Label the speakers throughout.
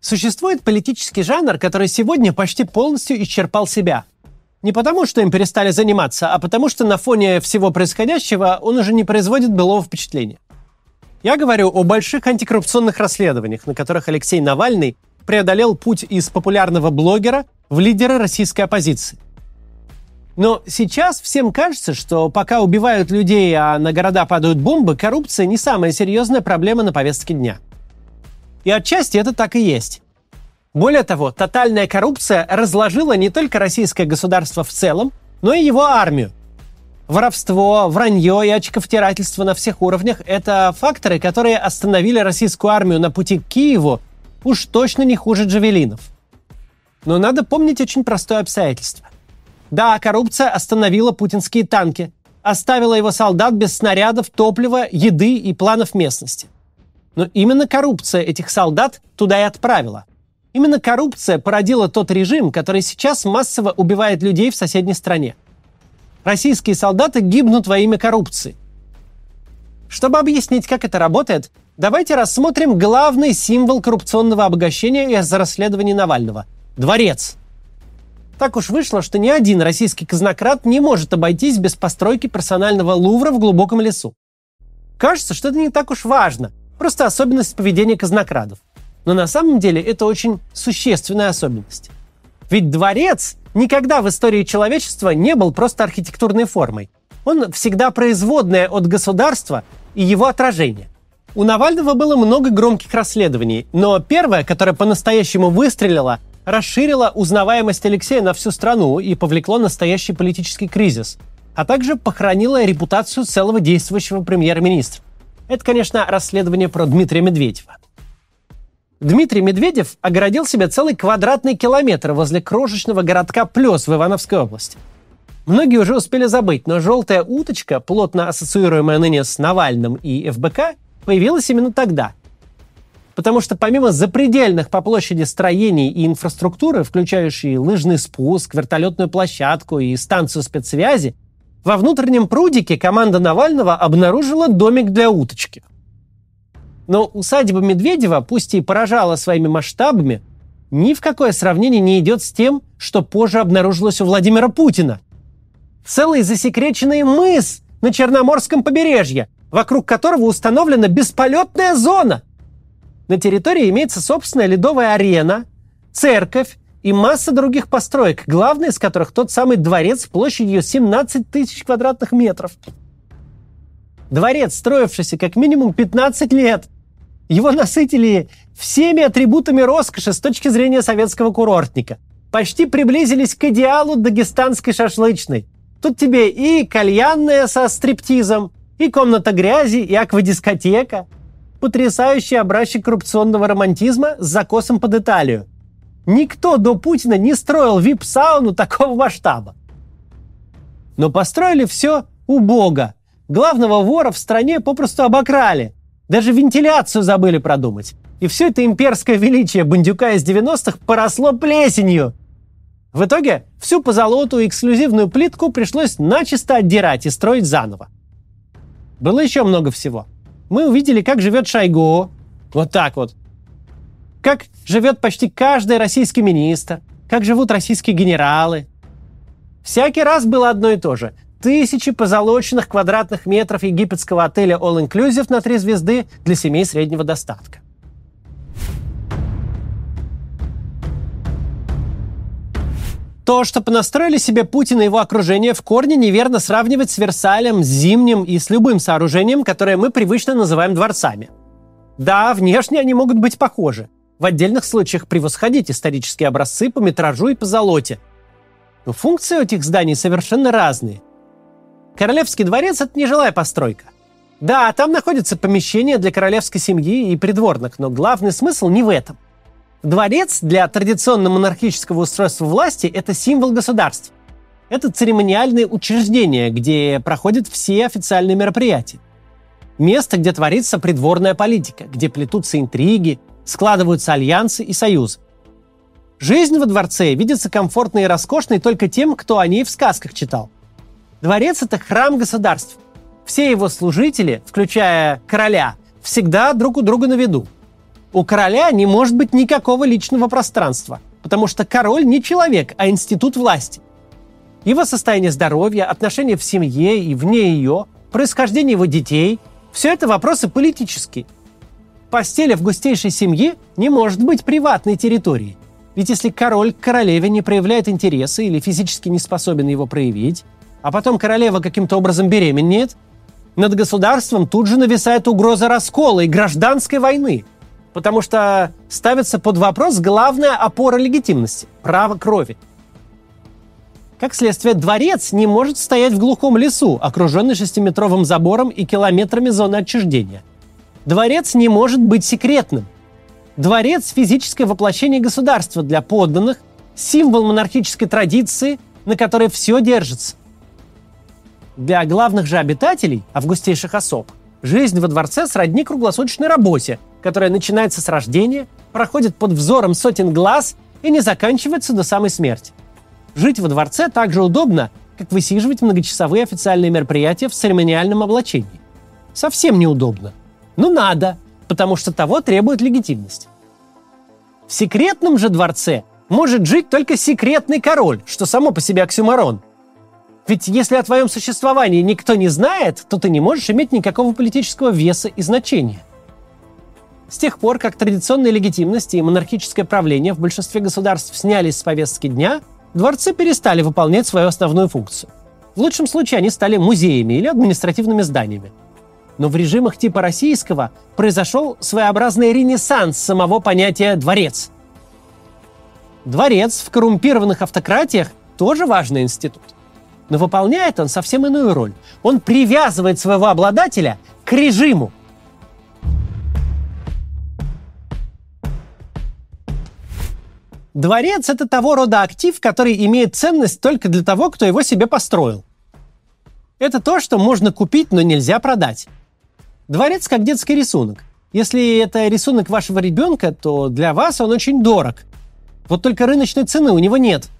Speaker 1: Существует политический жанр, который сегодня почти полностью исчерпал себя. Не потому, что им перестали заниматься, а потому, что на фоне всего происходящего он уже не производит былого впечатления. Я говорю о больших антикоррупционных расследованиях, на которых Алексей Навальный преодолел путь из популярного блогера в лидера российской оппозиции. Но сейчас всем кажется, что пока убивают людей, а на города падают бомбы, коррупция не самая серьезная проблема на повестке дня. И отчасти это так и есть. Более того, тотальная коррупция разложила не только российское государство в целом, но и его армию. Воровство, вранье и очковтирательство на всех уровнях – это факторы, которые остановили российскую армию на пути к Киеву уж точно не хуже джавелинов. Но надо помнить очень простое обстоятельство. Да, коррупция остановила путинские танки, оставила его солдат без снарядов, топлива, еды и планов местности. Но именно коррупция этих солдат туда и отправила. Именно коррупция породила тот режим, который сейчас массово убивает людей в соседней стране. Российские солдаты гибнут во имя коррупции. Чтобы объяснить, как это работает, давайте рассмотрим главный символ коррупционного обогащения из расследования Навального – дворец – так уж вышло, что ни один российский казнократ не может обойтись без постройки персонального лувра в глубоком лесу. Кажется, что это не так уж важно, просто особенность поведения казнокрадов. Но на самом деле это очень существенная особенность. Ведь дворец никогда в истории человечества не был просто архитектурной формой. Он всегда производная от государства и его отражение. У Навального было много громких расследований, но первое, которое по-настоящему выстрелило, расширило узнаваемость Алексея на всю страну и повлекло настоящий политический кризис, а также похоронило репутацию целого действующего премьер-министра. Это, конечно, расследование про Дмитрия Медведева. Дмитрий Медведев огородил себе целый квадратный километр возле крошечного городка Плес в Ивановской области. Многие уже успели забыть, но желтая уточка, плотно ассоциируемая ныне с Навальным и ФБК, появилась именно тогда – Потому что помимо запредельных по площади строений и инфраструктуры, включающие лыжный спуск, вертолетную площадку и станцию спецсвязи, во внутреннем прудике команда Навального обнаружила домик для уточки. Но усадьба Медведева, пусть и поражала своими масштабами, ни в какое сравнение не идет с тем, что позже обнаружилось у Владимира Путина. Целый засекреченный мыс на Черноморском побережье, вокруг которого установлена бесполетная зона – на территории имеется собственная ледовая арена, церковь и масса других построек, главный из которых тот самый дворец площадью 17 тысяч квадратных метров. Дворец, строившийся как минимум 15 лет. Его насытили всеми атрибутами роскоши с точки зрения советского курортника. Почти приблизились к идеалу дагестанской шашлычной. Тут тебе и кальянная со стриптизом, и комната грязи, и аквадискотека – потрясающий образчик коррупционного романтизма с закосом под Италию. Никто до Путина не строил вип-сауну такого масштаба. Но построили все убого. Главного вора в стране попросту обокрали. Даже вентиляцию забыли продумать. И все это имперское величие бандюка из 90-х поросло плесенью. В итоге всю позолоту и эксклюзивную плитку пришлось начисто отдирать и строить заново. Было еще много всего – мы увидели, как живет Шойгу. Вот так вот. Как живет почти каждый российский министр. Как живут российские генералы. Всякий раз было одно и то же. Тысячи позолоченных квадратных метров египетского отеля All Inclusive на три звезды для семей среднего достатка. То, что понастроили себе Путин и его окружение, в корне неверно сравнивать с Версалем, с Зимним и с любым сооружением, которое мы привычно называем дворцами. Да, внешне они могут быть похожи. В отдельных случаях превосходить исторические образцы по метражу и по золоте. Но функции у этих зданий совершенно разные. Королевский дворец – это нежилая постройка. Да, там находятся помещения для королевской семьи и придворных, но главный смысл не в этом. Дворец для традиционно-монархического устройства власти – это символ государства. Это церемониальные учреждения, где проходят все официальные мероприятия. Место, где творится придворная политика, где плетутся интриги, складываются альянсы и союзы. Жизнь во дворце видится комфортной и роскошной только тем, кто о ней в сказках читал. Дворец – это храм государства. Все его служители, включая короля, всегда друг у друга на виду – У короля не может быть никакого личного пространства, потому что король не человек, а институт власти. Его состояние здоровья, отношения в семье и вне ее, происхождение его детей – все это вопросы политические. Постель в густейшей семье не может быть приватной территорией. Ведь если король к королеве не проявляет интереса или физически не способен его проявить, а потом королева каким-то образом беременеет, над государством тут же нависает угроза раскола и гражданской войны, потому что ставится под вопрос главная опора легитимности – право крови. Как следствие, дворец не может стоять в глухом лесу, окруженный шестиметровым забором и километрами зоны отчуждения. Дворец не может быть секретным. Дворец – физическое воплощение государства для подданных, символ монархической традиции, на которой все держится. Для главных же обитателей, августейших особ, жизнь во дворце сродни круглосуточной работе, которая начинается с рождения, проходит под взором сотен глаз и не заканчивается до самой смерти. Жить во дворце так же удобно, как высиживать многочасовые официальные мероприятия в церемониальном облачении. Совсем неудобно. Но надо, потому что того требует легитимность. В секретном же дворце может жить только секретный король, что само по себе оксюмарон. Ведь если о твоем существовании никто не знает, то ты не можешь иметь никакого политического веса и значения. С тех пор, как традиционная легитимность и монархическое правление в большинстве государств снялись с повестки дня, дворцы перестали выполнять свою основную функцию. В лучшем случае они стали музеями или административными зданиями. Но в режимах типа российского произошел своеобразный ренессанс самого понятия «дворец». Дворец в коррумпированных автократиях тоже важный институт. Но выполняет он совсем иную роль. Он привязывает своего обладателя к режиму. Дворец – это того рода актив, который имеет ценность только для того, кто его себе построил. Это то, что можно купить, но нельзя продать. Дворец как детский рисунок. Если это рисунок вашего ребенка, то для вас он очень дорог. Вот только рыночной цены у него нет –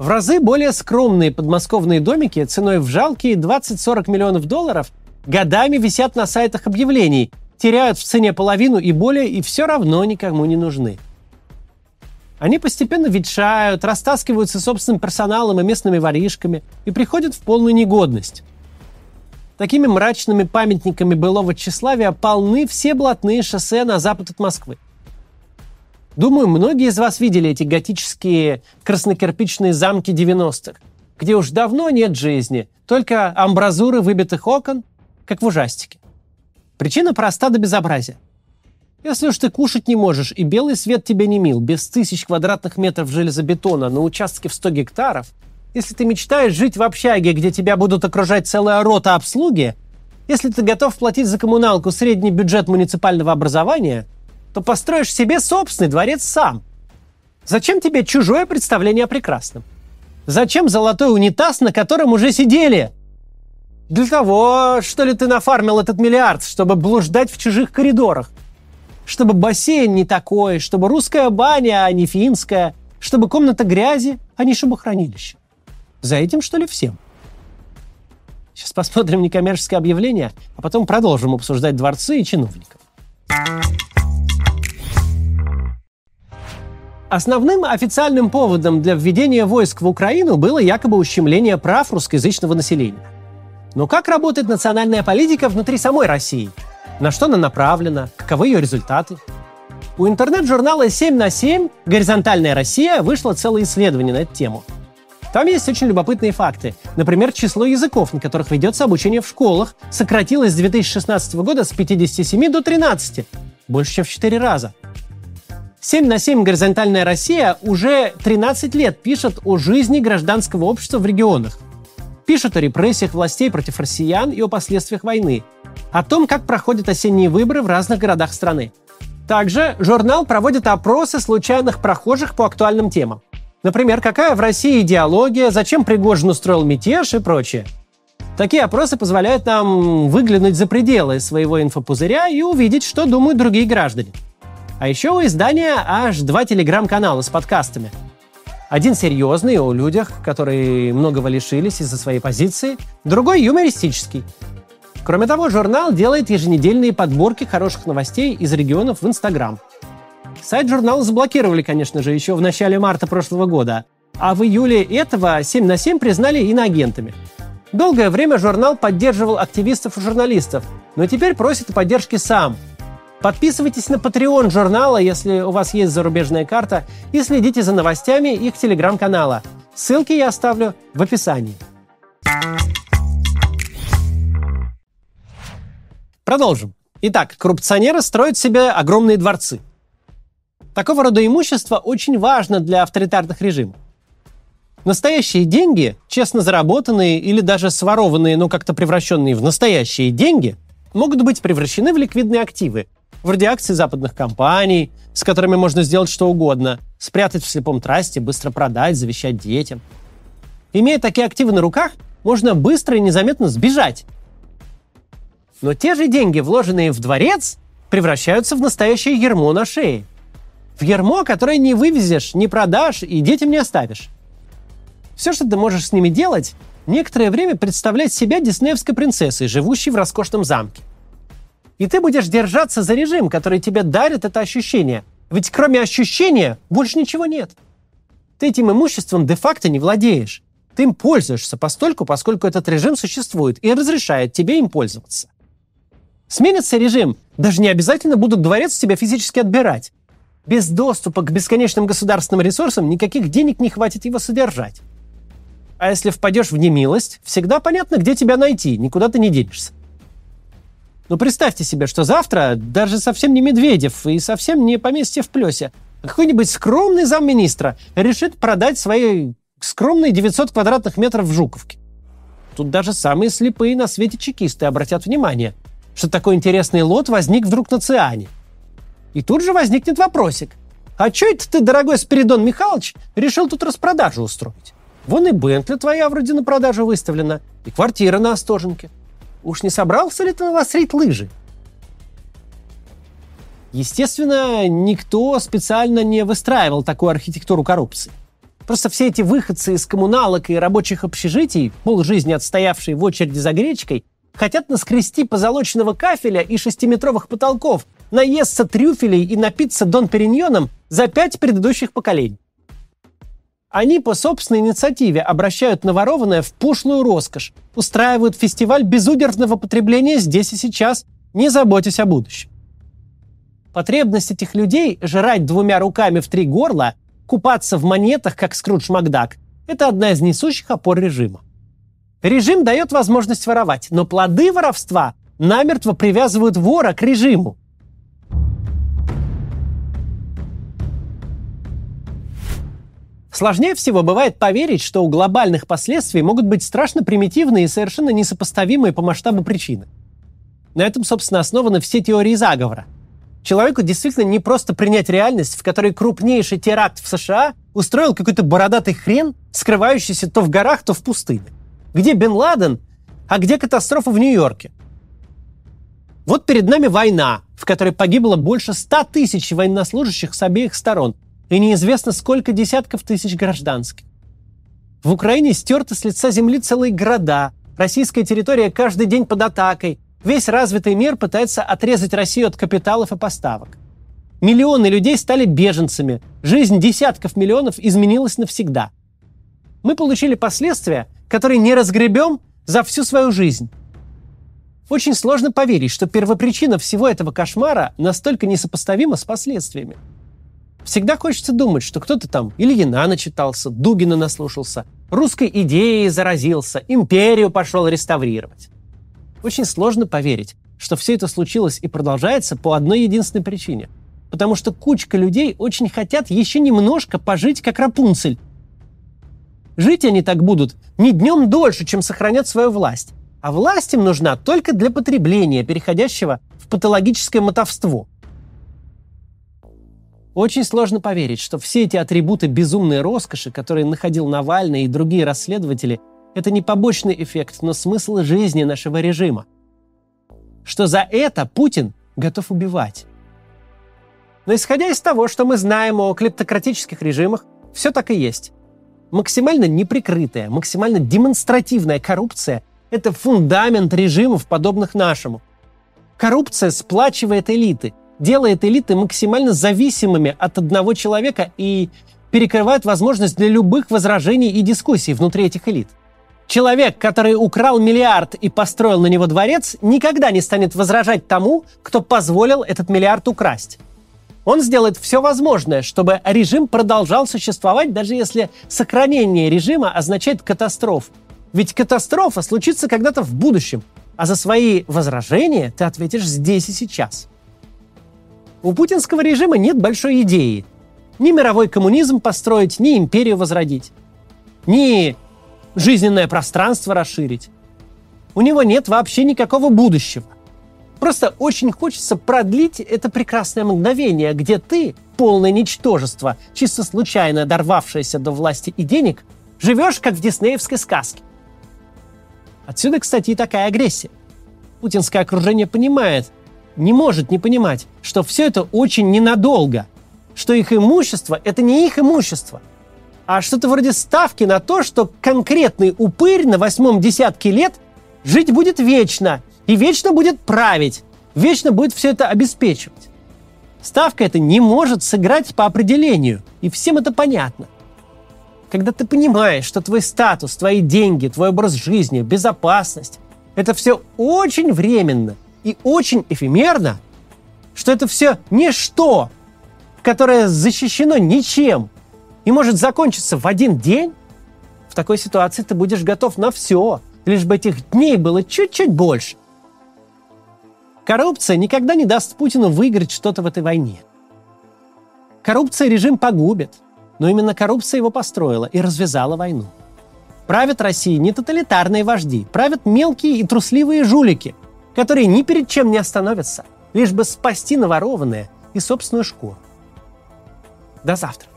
Speaker 1: в разы более скромные подмосковные домики ценой в жалкие 20-40 миллионов долларов годами висят на сайтах объявлений, теряют в цене половину и более, и все равно никому не нужны. Они постепенно ветшают, растаскиваются собственным персоналом и местными воришками и приходят в полную негодность. Такими мрачными памятниками былого тщеславия полны все блатные шоссе на запад от Москвы – Думаю, многие из вас видели эти готические краснокирпичные замки 90-х, где уж давно нет жизни, только амбразуры выбитых окон, как в ужастике. Причина проста до безобразия. Если уж ты кушать не можешь, и белый свет тебе не мил, без тысяч квадратных метров железобетона на участке в 100 гектаров, если ты мечтаешь жить в общаге, где тебя будут окружать целая рота обслуги, если ты готов платить за коммуналку средний бюджет муниципального образования – то построишь себе собственный дворец сам. Зачем тебе чужое представление о прекрасном? Зачем золотой унитаз, на котором уже сидели? Для того, что ли, ты нафармил этот миллиард, чтобы блуждать в чужих коридорах? Чтобы бассейн не такой, чтобы русская баня, а не финская, чтобы комната грязи, а не шубохранилище. За этим, что ли, всем? Сейчас посмотрим некоммерческое объявление, а потом продолжим обсуждать дворцы и чиновников. Основным официальным поводом для введения войск в Украину было якобы ущемление прав русскоязычного населения. Но как работает национальная политика внутри самой России? На что она направлена? Каковы ее результаты? У интернет-журнала «7 на 7» «Горизонтальная Россия» вышло целое исследование на эту тему. Там есть очень любопытные факты. Например, число языков, на которых ведется обучение в школах, сократилось с 2016 года с 57 до 13. Больше, чем в 4 раза. 7 на 7 «Горизонтальная Россия» уже 13 лет пишет о жизни гражданского общества в регионах. Пишут о репрессиях властей против россиян и о последствиях войны. О том, как проходят осенние выборы в разных городах страны. Также журнал проводит опросы случайных прохожих по актуальным темам. Например, какая в России идеология, зачем Пригожин устроил мятеж и прочее. Такие опросы позволяют нам выглянуть за пределы своего инфопузыря и увидеть, что думают другие граждане – а еще у издания аж два телеграм-канала с подкастами. Один серьезный о людях, которые многого лишились из-за своей позиции, другой юмористический. Кроме того, журнал делает еженедельные подборки хороших новостей из регионов в Инстаграм. Сайт журнала заблокировали, конечно же, еще в начале марта прошлого года, а в июле этого 7 на 7 признали иноагентами. Долгое время журнал поддерживал активистов и журналистов, но теперь просит о поддержке сам. Подписывайтесь на Patreon журнала, если у вас есть зарубежная карта, и следите за новостями их телеграм-канала. Ссылки я оставлю в описании. Продолжим. Итак, коррупционеры строят себе огромные дворцы. Такого рода имущество очень важно для авторитарных режимов. Настоящие деньги, честно заработанные или даже сворованные, но как-то превращенные в настоящие деньги, могут быть превращены в ликвидные активы, вроде акций западных компаний, с которыми можно сделать что угодно, спрятать в слепом трасте, быстро продать, завещать детям. Имея такие активы на руках, можно быстро и незаметно сбежать. Но те же деньги, вложенные в дворец, превращаются в настоящее ермо на шее. В ермо, которое не вывезешь, не продашь и детям не оставишь. Все, что ты можешь с ними делать, некоторое время представлять себя диснеевской принцессой, живущей в роскошном замке. И ты будешь держаться за режим, который тебе дарит это ощущение. Ведь кроме ощущения больше ничего нет. Ты этим имуществом де-факто не владеешь. Ты им пользуешься постольку, поскольку этот режим существует и разрешает тебе им пользоваться. Сменится режим, даже не обязательно будут дворец тебя физически отбирать. Без доступа к бесконечным государственным ресурсам никаких денег не хватит его содержать. А если впадешь в немилость, всегда понятно, где тебя найти, никуда ты не денешься. Но представьте себе, что завтра даже совсем не Медведев и совсем не поместье в Плесе, а какой-нибудь скромный замминистра решит продать свои скромные 900 квадратных метров в Жуковке. Тут даже самые слепые на свете чекисты обратят внимание, что такой интересный лот возник вдруг на Циане. И тут же возникнет вопросик. А что это ты, дорогой Спиридон Михайлович, решил тут распродажу устроить? Вон и Бентли твоя вроде на продажу выставлена, и квартира на Остоженке. Уж не собрался ли ты навострить лыжи? Естественно, никто специально не выстраивал такую архитектуру коррупции. Просто все эти выходцы из коммуналок и рабочих общежитий, полжизни отстоявшие в очереди за гречкой, хотят наскрести позолоченного кафеля и шестиметровых потолков, наесться трюфелей и напиться Дон Периньоном за пять предыдущих поколений. Они по собственной инициативе обращают наворованное в пошлую роскошь, устраивают фестиваль безудержного потребления здесь и сейчас, не заботясь о будущем. Потребность этих людей жрать двумя руками в три горла, купаться в монетах, как Скрудж Макдак, это одна из несущих опор режима. Режим дает возможность воровать, но плоды воровства намертво привязывают вора к режиму. Сложнее всего бывает поверить, что у глобальных последствий могут быть страшно примитивные и совершенно несопоставимые по масштабу причины. На этом, собственно, основаны все теории заговора. Человеку действительно не просто принять реальность, в которой крупнейший теракт в США устроил какой-то бородатый хрен, скрывающийся то в горах, то в пустыне. Где Бен Ладен, а где катастрофа в Нью-Йорке? Вот перед нами война, в которой погибло больше 100 тысяч военнослужащих с обеих сторон – и неизвестно сколько десятков тысяч гражданских. В Украине стерты с лица земли целые города, российская территория каждый день под атакой, весь развитый мир пытается отрезать Россию от капиталов и поставок. Миллионы людей стали беженцами, жизнь десятков миллионов изменилась навсегда. Мы получили последствия, которые не разгребем за всю свою жизнь. Очень сложно поверить, что первопричина всего этого кошмара настолько несопоставима с последствиями. Всегда хочется думать, что кто-то там Ильина начитался, Дугина наслушался, русской идеей заразился, империю пошел реставрировать. Очень сложно поверить, что все это случилось и продолжается по одной единственной причине. Потому что кучка людей очень хотят еще немножко пожить как Рапунцель. Жить они так будут не днем дольше, чем сохранят свою власть. А власть им нужна только для потребления, переходящего в патологическое мотовство – очень сложно поверить, что все эти атрибуты безумной роскоши, которые находил Навальный и другие расследователи, это не побочный эффект, но смысл жизни нашего режима. Что за это Путин готов убивать. Но исходя из того, что мы знаем о клептократических режимах, все так и есть. Максимально неприкрытая, максимально демонстративная коррупция Это фундамент режимов, подобных нашему. Коррупция сплачивает элиты, делает элиты максимально зависимыми от одного человека и перекрывает возможность для любых возражений и дискуссий внутри этих элит. Человек, который украл миллиард и построил на него дворец, никогда не станет возражать тому, кто позволил этот миллиард украсть. Он сделает все возможное, чтобы режим продолжал существовать, даже если сохранение режима означает катастрофу. Ведь катастрофа случится когда-то в будущем, а за свои возражения ты ответишь здесь и сейчас. У путинского режима нет большой идеи. Ни мировой коммунизм построить, ни империю возродить, ни жизненное пространство расширить. У него нет вообще никакого будущего. Просто очень хочется продлить это прекрасное мгновение, где ты, полное ничтожество, чисто случайно дорвавшееся до власти и денег, живешь как в диснеевской сказке. Отсюда, кстати, и такая агрессия. Путинское окружение понимает, не может не понимать, что все это очень ненадолго, что их имущество – это не их имущество, а что-то вроде ставки на то, что конкретный упырь на восьмом десятке лет жить будет вечно и вечно будет править, вечно будет все это обеспечивать. Ставка это не может сыграть по определению, и всем это понятно – когда ты понимаешь, что твой статус, твои деньги, твой образ жизни, безопасность – это все очень временно и очень эфемерно, что это все ничто, которое защищено ничем и может закончиться в один день, в такой ситуации ты будешь готов на все, лишь бы этих дней было чуть-чуть больше. Коррупция никогда не даст Путину выиграть что-то в этой войне. Коррупция режим погубит – но именно коррупция его построила и развязала войну. Правят Россией не тоталитарные вожди, правят мелкие и трусливые жулики, которые ни перед чем не остановятся, лишь бы спасти наворованное и собственную шкуру. До завтра.